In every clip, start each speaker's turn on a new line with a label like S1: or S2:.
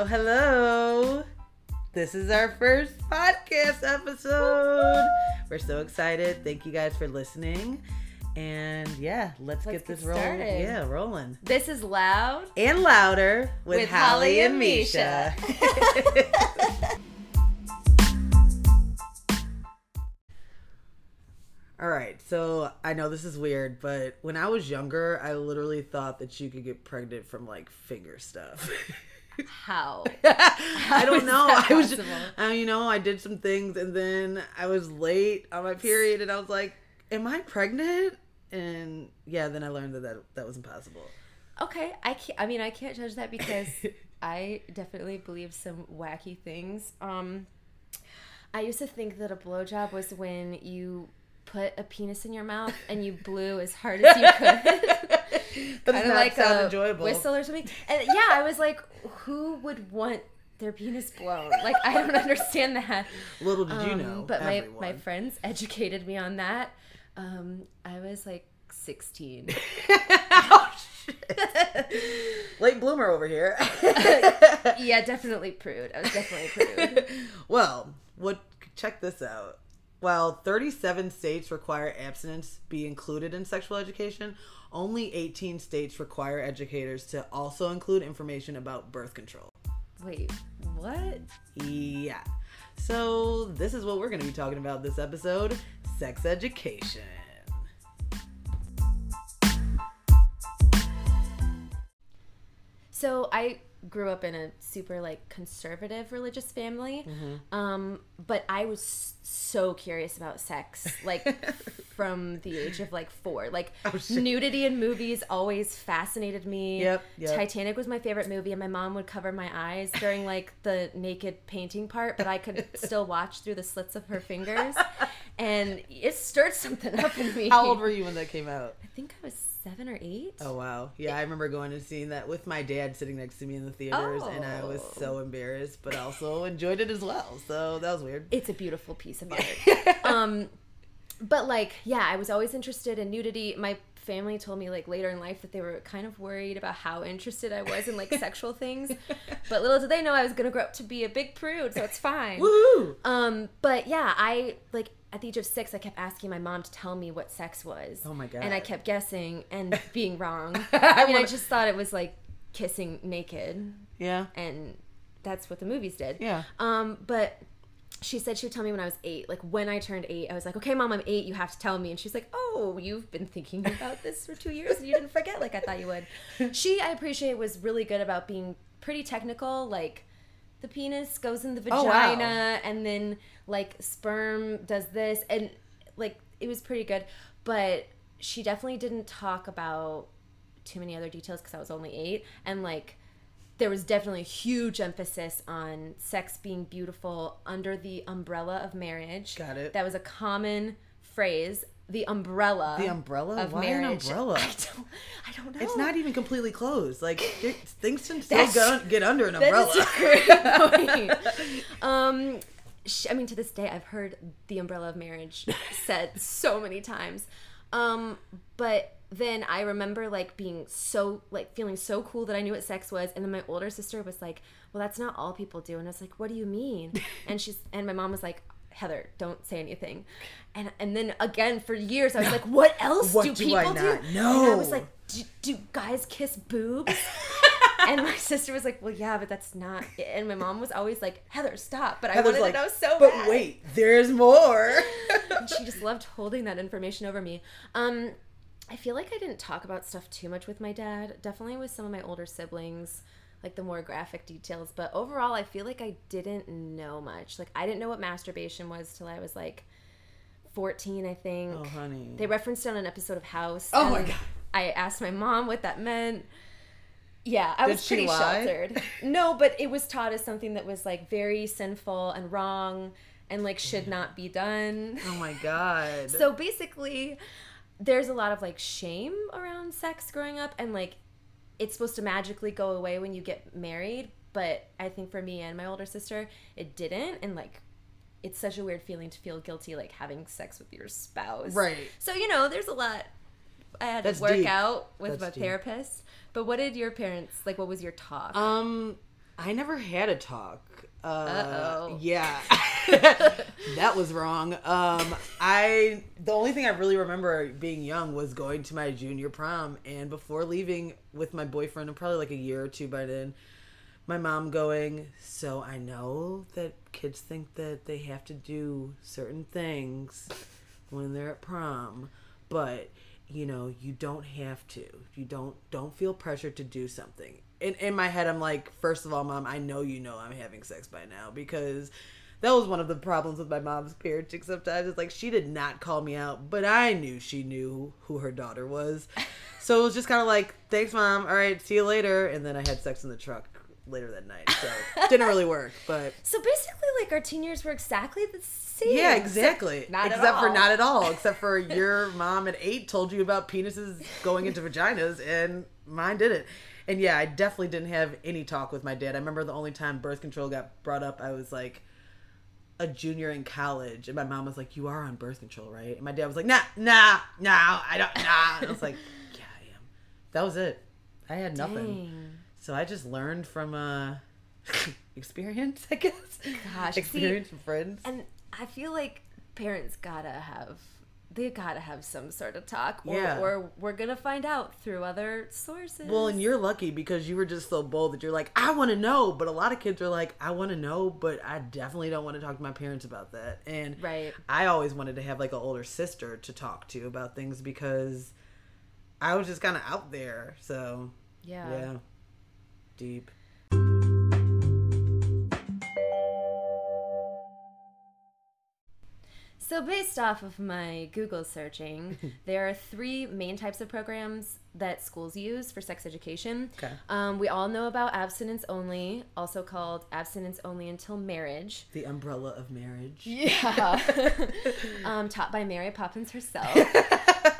S1: Hello, hello. This is our first podcast episode. We're so excited. Thank you guys for listening. And yeah, let's,
S2: Let's
S1: get this
S2: get
S1: rolling.
S2: started.
S1: Yeah, rolling.
S2: This is loud.
S1: And louder with,
S2: With
S1: Holly,
S2: Holly
S1: and
S2: and
S1: Misha. All right, so I know this is weird, but when I was younger, I literally thought that you could get pregnant from like finger stuff.
S2: How?
S1: I don't know. I was, just? I, you know, I did some things, and then I was late on my period, and I was like, "Am I pregnant?" And yeah, then I learned that that, that was impossible.
S2: Okay, I can't. I mean, I can't judge that because I definitely believe some wacky things. Um, I used to think that a blowjob was when you put a penis in your mouth and you blew as hard as you could.
S1: But that does
S2: Kinda
S1: sound enjoyable.
S2: whistle or something. And yeah, I was like, who would want their penis blown? Like, I don't understand that.
S1: Little did you
S2: Um,
S1: know,
S2: But my, my friends educated me on that. Um, I was like 16.
S1: oh. Late bloomer over here.
S2: yeah, definitely prude. I was definitely prude.
S1: well, what? Check this out. While 37 states require abstinence be included in sexual education, only 18 states require educators to also include information about birth control.
S2: Wait, what?
S1: Yeah. So, this is what we're going to be talking about this episode sex education.
S2: So I grew up in a super like conservative religious family.
S1: Mm-hmm.
S2: Um, but I was so curious about sex, like from the age of like four. Like
S1: Oh,
S2: nudity in movies always fascinated me.
S1: Yep, yep.
S2: Titanic was my favorite movie, and my mom would cover my eyes during like the naked painting part, but I could still watch through the slits of her fingers, and it stirred something up in me.
S1: How old were you when that came out?
S2: I think I was seven or eight.
S1: Oh wow. Yeah, I remember going and seeing that with my dad sitting next to me in the theaters and I was
S2: Oh.
S1: so embarrassed, but also enjoyed it as well. So that was weird.
S2: it's a beautiful piece of art. um, but like, yeah, I was always interested in nudity. My family told me like later in life that they were kind of worried about how interested I was in like sexual things. But little did they know I was gonna grow up to be a big prude, so it's fine.
S1: Woo!
S2: Um, but yeah, I like at the age of six, I kept asking my mom to tell me what sex was.
S1: Oh my God.
S2: And I kept guessing and being wrong.
S1: I
S2: mean, I just thought it was like kissing naked
S1: Yeah.
S2: and that's what the movies did.
S1: Yeah.
S2: Um, but she said she would tell me when I was eight. Like when I turned eight, I was like, "Okay, mom, I'm eight. You have to tell me." And she's like, "Oh, you've been thinking about this for two years and you didn't forget like I thought you would." She, I appreciate, was really good about being pretty technical. Like the penis goes in the
S1: Oh, wow.
S2: vagina, and then like sperm does this, and like it was pretty good. But she definitely didn't talk about too many other details because I was only eight, and like there was definitely a huge emphasis on sex being beautiful under the umbrella of marriage.
S1: Got it.
S2: That was a common phrase. The umbrella.
S1: The umbrella?
S2: of
S1: Why an
S2: marriage.
S1: umbrella?
S2: I don't. I don't know.
S1: It's not even completely closed. Like things can still go, get under an umbrella.
S2: is a great point. Um, I mean, to this day, I've heard the umbrella of marriage said so many times. Um, but then I remember like being so like feeling so cool that I knew what sex was, and then my older sister was like, "Well, that's not all people do," and I was like, "What do you mean?" And she's and my mom was like. Heather, don't say anything. And and then again for years I was like, what else
S1: What
S2: do
S1: do
S2: people do?
S1: know?
S2: And I was like, do, do guys kiss boobs? and my sister was like, "Well, yeah, but that's not." It. And my mom was always like, "Heather, stop!" But I
S1: Heather's
S2: wanted
S1: like,
S2: to know so
S1: but
S2: bad.
S1: wait, there's more.
S2: And she just loved holding that information over me. Um, I feel like I didn't talk about stuff too much with my dad. Definitely with some of my older siblings, like the more graphic details. But overall, I feel like I didn't know much. Like I didn't know what masturbation was till I was like fourteen, I think.
S1: oh, honey.
S2: They referenced it on an episode of House.
S1: Oh my God.
S2: I asked my mom what that meant. Yeah, I
S1: Did
S2: was pretty
S1: lie?
S2: sheltered. No, but it was taught as something that was like very sinful and wrong and like should not be done.
S1: oh my god.
S2: So basically, there's a lot of like shame around sex growing up and like it's supposed to magically go away when you get married, but I think for me and my older sister, it didn't and like it's such a weird feeling to feel guilty like having sex with your spouse.
S1: Right.
S2: So, you know, there's a lot I had
S1: That's
S2: to work
S1: deep.
S2: out with
S1: That's
S2: my
S1: deep.
S2: therapist. But what did your parents like what was your talk?
S1: Um, I never had a talk. Uh. Yeah, that was wrong. Um, I the only thing I really remember being young was going to my junior prom, and before leaving with my boyfriend, probably like a year or two by then, my mom going. So I know that kids think that they have to do certain things when they're at prom, but you know you don't have to. You don't don't feel pressured to do something. In in my head, I'm like, first of all, mom, I know you know I'm having sex by now because that was one of the problems with my mom's parenting. Sometimes it's like she did not call me out, but I knew she knew who her daughter was. So it was just kind of like, thanks, mom. All right, see you later. And then I had sex in the truck later that night. So didn't really work, but
S2: So basically, like our teen years were exactly the same.
S1: yeah,
S2: except
S1: exactly.
S2: Not at
S1: except for not at all. Except for your mom at eight told you about penises going into vaginas, and mine didn't. And yeah, I definitely didn't have any talk with my dad. I remember the only time birth control got brought up, I was like a junior in college, and my mom was like, "You are on birth control, right?" And my dad was like, "Nah, nah, nah, I don't, nah." And I was like, "Yeah, I am." That was it. I had nothing.
S2: Dang.
S1: So I just learned from uh experience, I guess.
S2: Gosh, see-
S1: experience from friends.
S2: And I feel like parents gotta have they gotta have some sort of talk, or,
S1: Yeah.
S2: or we're gonna find out through other sources.
S1: Well, and you're lucky because you were just so bold that you're like, I want to know. But a lot of kids are like, I want to know, but I definitely don't want to talk to my parents about that. And
S2: Right.
S1: I always wanted to have like an older sister to talk to about things because I was just kind of out there. So
S2: yeah.
S1: yeah, deep.
S2: So, based off of my Google searching, there are three main types of programs that schools use for sex education.
S1: Okay.
S2: Um, we all know about abstinence only, also called abstinence only until marriage.
S1: The umbrella of marriage.
S2: Yeah. um, taught by Mary Poppins herself.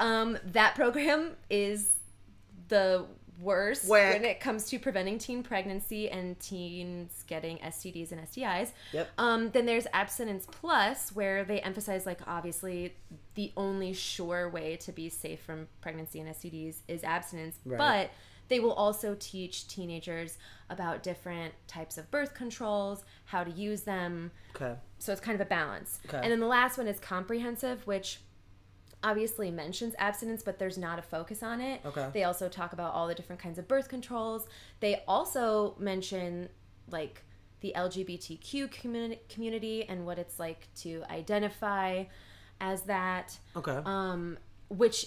S2: um, that program is the
S1: Whack.
S2: when it comes to preventing teen pregnancy and teens getting STDs and STIs.
S1: Yep.
S2: Um, then there's Abstinence Plus, where they emphasize, like, obviously, the only sure way to be safe from pregnancy and STDs is abstinence.
S1: Right.
S2: But they will also teach teenagers about different types of birth controls, how to use them.
S1: Okay.
S2: So it's kind of a balance.
S1: Okay.
S2: And then the last one is comprehensive, which obviously mentions abstinence, but there's not a focus on it.
S1: Okay.
S2: They also talk about all the different kinds of birth controls. They also mention like the LGBTQ communi- community and what it's like to identify as that,
S1: Okay.
S2: um, which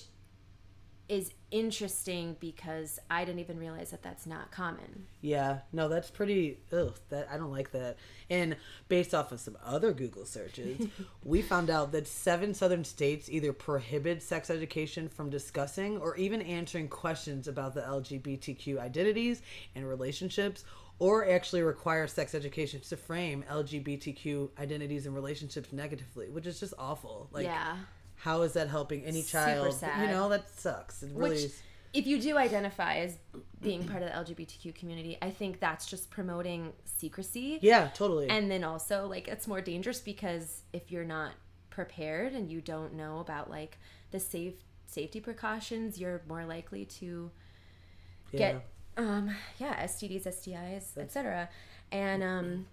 S2: is interesting because I didn't even realize that that's not common.
S1: Yeah, no, that's pretty. Ugh, that I don't like that. And based off of some other Google searches, we found out that seven southern states either prohibit sex education from discussing or even answering questions about the LGBTQ identities and relationships, or actually require sex education to frame LGBTQ identities and relationships negatively, which is just awful. Like,
S2: yeah.
S1: How is that helping any child? You know, that sucks. It really
S2: Which,
S1: is.
S2: if you do identify as being part of the LGBTQ community, I think that's just promoting secrecy.
S1: Yeah, totally.
S2: And then also, like, it's more dangerous because if you're not prepared and you don't know about like the safe safety precautions, you're more likely to
S1: yeah.
S2: get um yeah STDs, STIs, etc. And um,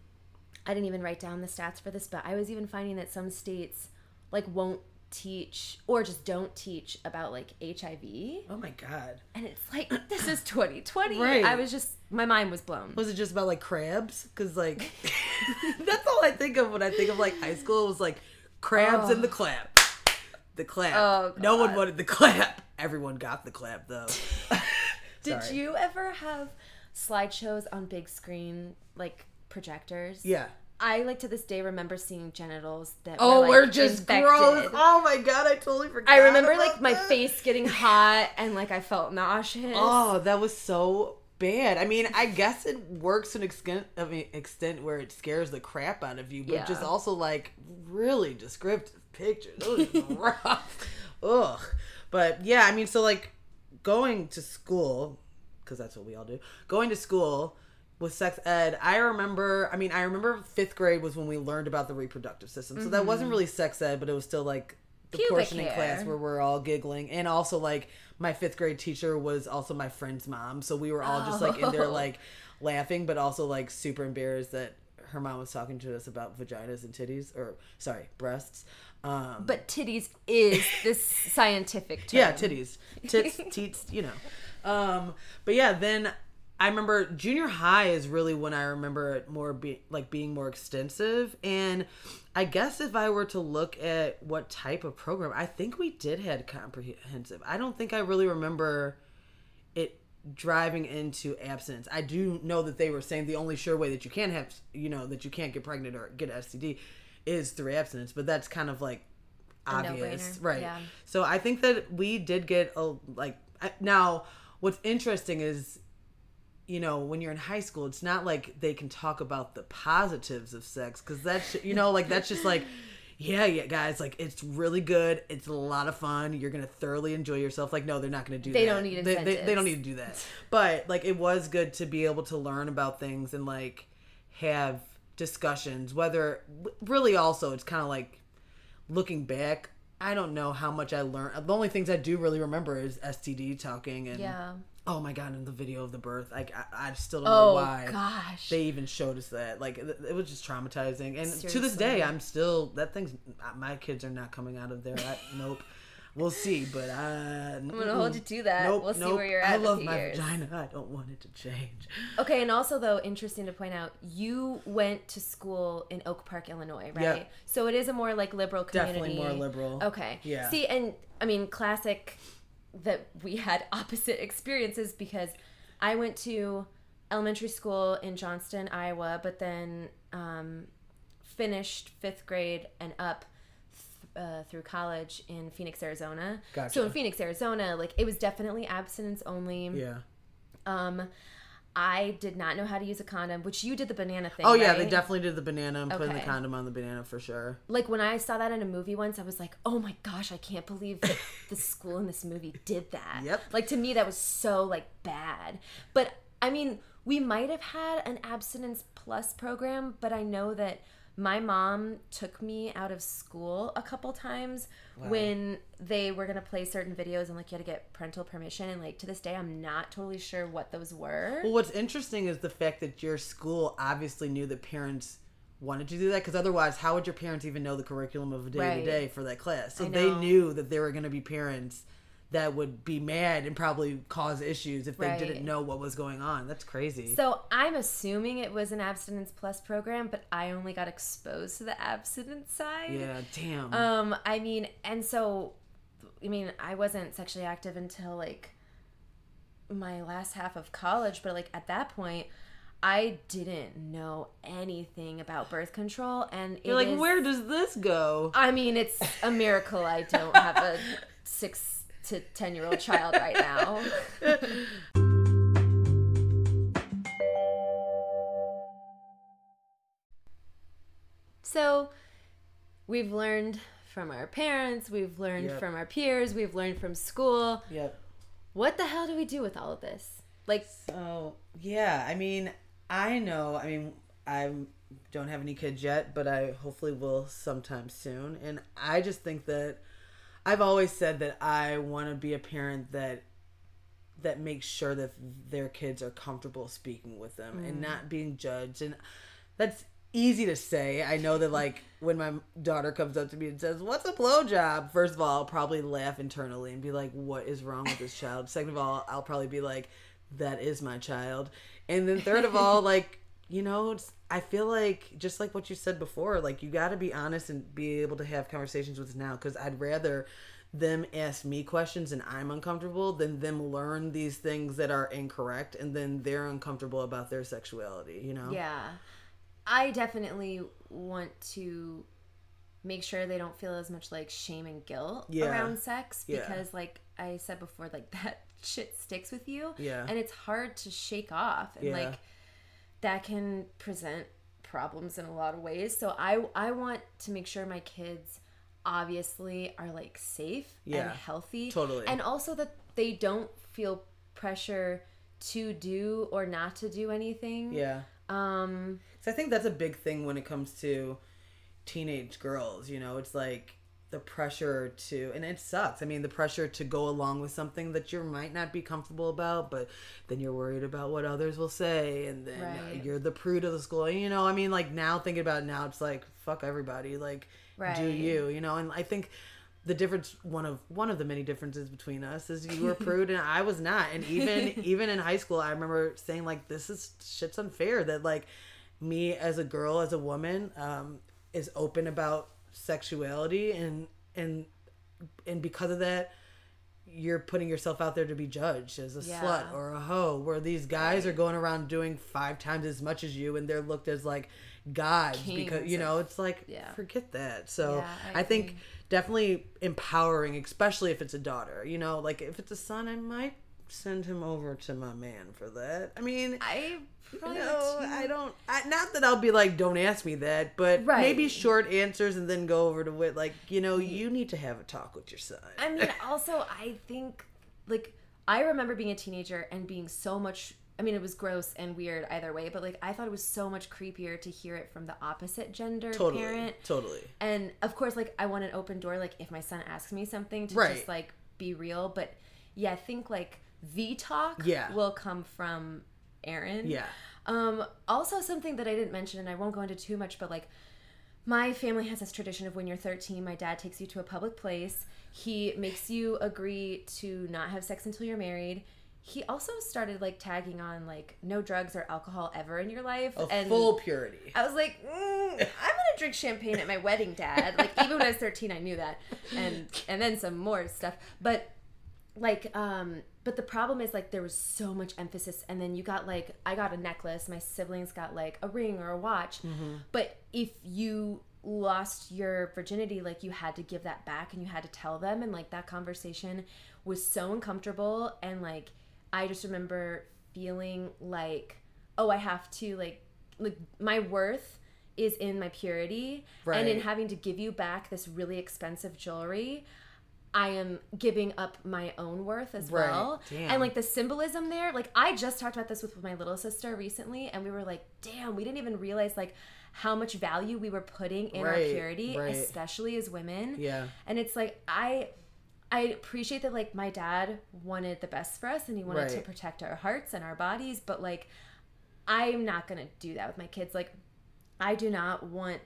S2: I didn't even write down the stats for this, but I was even finding that some states like won't teach or just don't teach about like HIV.
S1: oh my god.
S2: And it's like this is 2020.
S1: Right.
S2: I was just my mind was blown.
S1: Was it just about like crabs? Because like that's all I think of when I think of like high school. It was like crabs and the oh. clap, the clap.
S2: Oh,
S1: no one wanted the clap. Everyone got the clap though.
S2: Did you ever have slideshows on big screen like projectors?
S1: Yeah.
S2: I like to this day remember seeing genitals that
S1: Oh,
S2: were,
S1: we're just
S2: infected.
S1: gross. Oh my god, I totally forgot.
S2: I remember
S1: about
S2: like my
S1: that.
S2: face getting hot and like I felt nauseous.
S1: Oh, that was so bad. I mean, I guess it works to an extent of an extent where it scares the crap out of you, but
S2: Yeah.
S1: just also like really descriptive pictures. It was rough. Ugh. But yeah, I mean, so like going to school because that's what we all do. Going to school with sex ed, I remember. I mean, I remember fifth grade was when we learned about the reproductive system. So that wasn't really sex ed, but it was still like the
S2: Pubic
S1: portion in
S2: hair.
S1: class where we're all giggling, and also like my fifth grade teacher was also my friend's mom, so we were all just like in there
S2: Oh.
S1: like laughing, but also like super embarrassed that her mom was talking to us about vaginas and titties, or sorry, breasts. Um,
S2: But titties is this scientific term.
S1: yeah, titties, tits, teats, you know. Um, but yeah, then I remember junior high is really when I remember it more be like being more extensive. And I guess if I were to look at what type of program, I think we did had comprehensive. I don't think I really remember it driving into abstinence. I do know that they were saying the only sure way that you can have, you know, that you can't get pregnant or get STD is through abstinence. But that's kind of like obvious, right?
S2: yeah.
S1: So I think that we did get a like I- now. What's interesting is, you know, when you're in high school, it's not like they can talk about the positives of sex because that's you know like that's just like. Yeah, yeah, guys, like it's really good. It's a lot of fun. You're gonna thoroughly enjoy yourself. Like, no, they're not gonna do
S2: They
S1: that.
S2: don't need
S1: They, they, they don't need to do that. But like, it was good to be able to learn about things and like have discussions. Whether really, also, it's kind of like looking back. I don't know how much I learned. The only things I do really remember is STD talking and
S2: Yeah.
S1: Oh my god, In the video of the birth. Like I, I still don't know
S2: Oh
S1: why
S2: gosh.
S1: they even showed us that. Like it, it was just traumatizing. And to this day, I'm still that thing's. My kids are not coming out of there. I, nope. We'll see, but uh,
S2: I'm gonna hold you to that.
S1: Nope,
S2: we'll see
S1: nope.
S2: where you're at.
S1: I love my
S2: years.
S1: vagina. I don't want it to change.
S2: Okay, and also though, interesting to point out, you went to school in Oak Park, Illinois, right?
S1: Yep.
S2: So it is a more like liberal community.
S1: Definitely more liberal.
S2: Okay.
S1: Yeah.
S2: See, and I mean, classic that we had opposite experiences because I went to elementary school in Johnston, Iowa, but then um, finished fifth grade and up th- uh, through college in Phoenix, Arizona.
S1: Gotcha.
S2: So in Phoenix, Arizona, like it was definitely abstinence only.
S1: Yeah.
S2: Um, I did not know how to use a condom, which you did the banana thing.
S1: Oh yeah, they definitely did the banana and putting the condom on the banana for sure.
S2: Like when I saw that in a movie once, I was like, "Oh my gosh, I can't believe that the school in this movie did that."
S1: Yep.
S2: Like to me, that was so like bad. But I mean, we might have had an abstinence plus program, but I know that my mom took me out of school a couple times when they were gonna play certain videos and like you had to get parental permission. And like to this day, I'm not totally sure what those were.
S1: Well, what's interesting is the fact that your school obviously knew that parents wanted to do that because otherwise, how would your parents even know the curriculum of a
S2: day
S1: to day for that class? So they knew that there were going to be parents that would be mad and probably cause issues if they
S2: Right.
S1: didn't know what was going on. That's crazy.
S2: So I'm assuming it was an abstinence plus program, but I only got exposed to the abstinence side.
S1: yeah, damn.
S2: Um, I mean, and so, I mean, I wasn't sexually active until like my last half of college, but like at that point, I didn't know anything about birth control, and
S1: You're like,
S2: is-
S1: where does this go?
S2: I mean, it's a miracle I don't have a six to ten year old child right now. So, we've learned from our parents, we've learned
S1: Yep.
S2: from our peers, we've learned from school.
S1: Yep.
S2: What the hell do we do with all of this? Like,
S1: So yeah, I mean, I know. I mean, I don't have any kids yet, but I hopefully will sometime soon. And I just think that I've always said that I want to be a parent that that makes sure that their kids are comfortable speaking with them and mm. not being judged. And that's easy to say. I know that like when my daughter comes up to me and says, "What's a blowjob?" First of all, I'll probably laugh internally and be like, "What is wrong with this child?" Second of all, I'll probably be like, "That is my child." And then third of all, like you know, it's, I feel like just like what you said before, like you got to be honest and be able to have conversations with now because I'd rather them ask me questions and I'm uncomfortable than them learn these things that are incorrect and then they're uncomfortable about their sexuality, you know?
S2: yeah. I definitely want to make sure they don't feel as much like shame and guilt
S1: Yeah.
S2: around sex
S1: Yeah.
S2: because like I said before like that shit sticks with you
S1: Yeah.
S2: and it's hard to shake off and
S1: Yeah.
S2: like that can present problems in a lot of ways so I I want to make sure my kids obviously are like safe
S1: Yeah.
S2: and healthy
S1: Totally.
S2: and also that they don't feel pressure to do or not to do anything
S1: Yeah.
S2: um
S1: So I think that's a big thing when it comes to teenage girls, you know, it's like the pressure to and it sucks. I mean the pressure to go along with something that you might not be comfortable about but then you're worried about what others will say and then
S2: Right.
S1: you're the prude of the school. You know i mean like now thinking about it now it's like fuck everybody. Like do you you know? And i think the difference one of one of the many differences between us is you were prude and I was not. And even even in high school I remember saying like this is shit's unfair that like me as a girl as a woman um is open about sexuality and and and because of that you're putting yourself out there to be judged as a
S2: Yeah.
S1: slut or a hoe where these guys are going around doing five times as much as you and they're looked as like gods because you know
S2: of-
S1: it's like
S2: yeah.
S1: forget that so
S2: Yeah, I
S1: I, think definitely empowering especially if it's a daughter you know like if it's a son i might send him over to my man for that i mean
S2: I
S1: no. I don't. I, not that I'll be like, don't ask me that, but
S2: Right.
S1: maybe short answers and then go over to wit. Like, you know, you need to have a talk with your son.
S2: I mean, also, I think, like, I remember being a teenager and being so much. I mean, it was gross and weird either way, but like, I thought it was so much creepier to hear it from the opposite gender
S1: totally,
S2: parent.
S1: totally.
S2: And of course, like, I want an open door, like, if my son asks me something to
S1: Right.
S2: just like be real. But yeah, I think like the talk
S1: Yeah.
S2: will come from Aaron.
S1: Yeah,
S2: Um, also something that I didn't mention, and I won't go into too much, but like my family has this tradition of when you're 13, my dad takes you to a public place. He makes you agree to not have sex until you're married. He also started like tagging on like no drugs or alcohol ever in your life.
S1: a
S2: and
S1: full purity.
S2: I was like, mm, I'm gonna drink champagne at my wedding, Dad. Like even when I was 13, I knew that, and and then some more stuff. But like, um, but the problem is like there was so much emphasis, and then you got like I got a necklace, my siblings got like a ring or a watch, mm-hmm. but if you lost your virginity like you had to give that back and you had to tell them and like that conversation was so uncomfortable and like i just remember feeling like oh i have to like like my worth is in my purity. And in having to give you back this really expensive jewelry i am giving up my own worth as
S1: Right.
S2: well
S1: Damn.
S2: and like the symbolism there like i just talked about this with my little sister recently and we were like damn we didn't even realize like how much value we were putting in our purity
S1: right.
S2: especially as women
S1: Yeah,
S2: and it's like i i appreciate that like my dad wanted the best for us and he wanted to protect our hearts and our bodies but like i'm not gonna do that with my kids like i do not want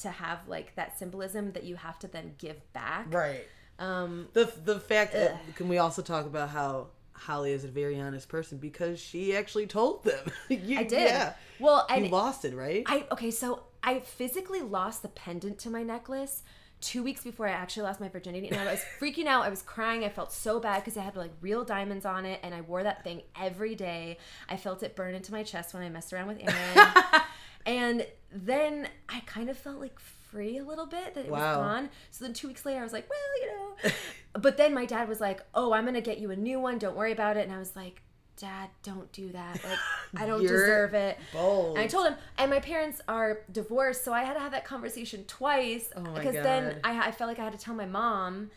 S2: to have like that symbolism that you have to then give back
S1: right.
S2: Um
S1: The the fact that can we also talk about how Holly is a very honest person because she actually told them. You-
S2: i did
S1: Yeah.
S2: well
S1: You lost it, right?
S2: I okay, so I physically lost the pendant to my necklace two weeks before I actually lost my virginity, and I was freaking out. I was crying. I felt so bad because it had like real diamonds on it, and I wore that thing every day. I felt it burn into my chest when I messed around with Aaron, and then I kind of felt like free a little bit that it
S1: Wow.
S2: was gone. So then two weeks later, I was like, well, you know. but then my dad was like, oh, I'm gonna get you a new one. Don't worry about it. And I was like. Dad, don't do that. Like, I don't deserve it.
S1: bold.
S2: And I told him, and my parents are divorced, so I had to have that conversation twice
S1: Oh
S2: because then I, I felt like I had to tell my mom,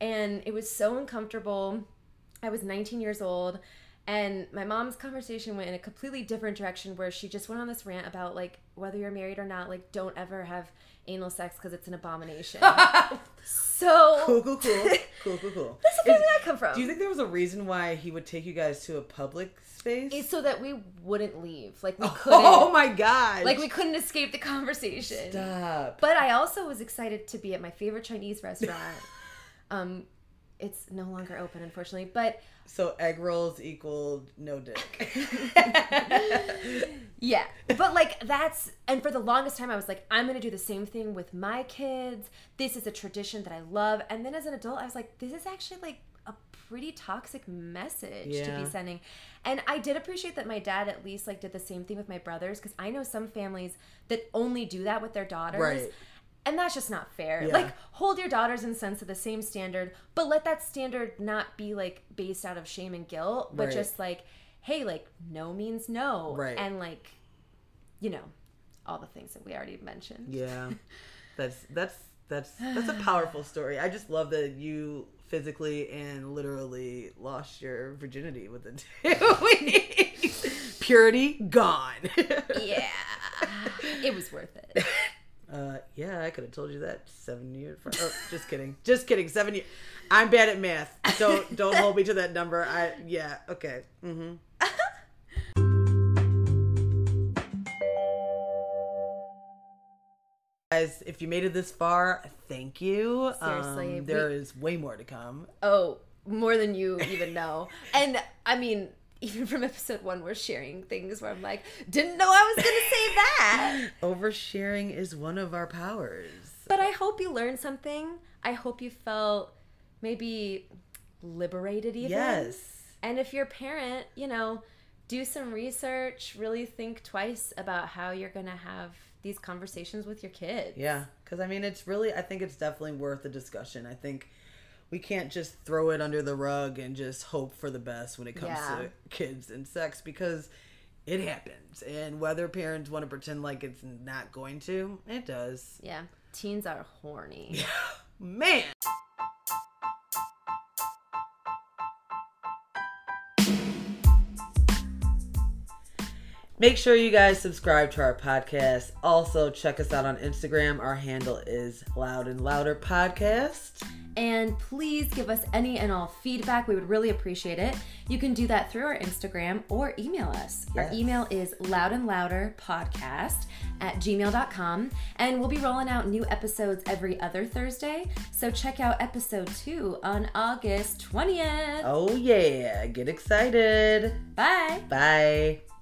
S2: and it was so uncomfortable. I was 19 years old, and my mom's conversation went in a completely different direction where she just went on this rant about like whether you're married or not, like don't ever have anal sex because it's an abomination. so
S1: cool, cool, cool, cool, cool, cool.
S2: that's the did that come from?
S1: Do you think there was a reason why he would take you guys to a public space?
S2: it's so that we wouldn't leave, like we couldn't,
S1: oh my god!
S2: like we couldn't escape the conversation.
S1: stop.
S2: But I also was excited to be at my favorite Chinese restaurant. um, it's no longer open, unfortunately. But
S1: So egg rolls equaled no dick.
S2: yeah, but like that's and for the longest time I was like, I'm gonna do the same thing with my kids. This is a tradition that I love. And then as an adult, I was like, this is actually like a pretty toxic message to be sending. And I did appreciate that my dad at least like did the same thing with my brothers because I know some families that only do that with their daughters.
S1: Right.
S2: And that's just not fair.
S1: Yeah.
S2: Like, hold your daughters and sons to the same standard, but let that standard not be like based out of shame and guilt, but
S1: Right.
S2: just like, hey, like, no means no.
S1: Right.
S2: And like, you know, all the things that we already mentioned.
S1: yeah, that's that's that's that's a powerful story. I just love that you physically and literally lost your virginity within two weeks. Purity gone.
S2: Yeah. it was worth it.
S1: Uh, yeah, I could have told you that seven years. For, oh, just kidding. Just kidding. Seven years. I'm bad at math. Don't don't hold me to that number. I yeah. Okay. Mm-hmm. Guys, if you made it this far, thank you.
S2: Seriously,
S1: Um, there
S2: we-
S1: is way more to come.
S2: Oh, more than you even know. and I mean, even from episode one, we're sharing things where I'm like, didn't know I was going to say that.
S1: Oversharing is one of our powers.
S2: But I hope you learned something. I hope you felt maybe liberated, even.
S1: Yes.
S2: And if you're a parent, you know, do some research, really think twice about how you're going to have these conversations with your kids.
S1: Yeah, because I mean, it's really, I think it's definitely worth a discussion. I think we can't just throw it under the rug and just hope for the best when it comes
S2: Yeah.
S1: to kids and sex because it happens. And whether parents want to pretend like it's not going to, it does.
S2: Yeah. Teens are horny.
S1: Man. Make sure you guys subscribe to our podcast. Also, check us out on Instagram. Our handle is Loud and Louder Podcast.
S2: And please give us any and all feedback. We would really appreciate it. You can do that through our Instagram or email us. Our email is loud and louder podcast at gmail.com. And we'll be rolling out new episodes every other Thursday. So check out episode two on August 20th.
S1: Oh, yeah. Get excited.
S2: Bye.
S1: Bye.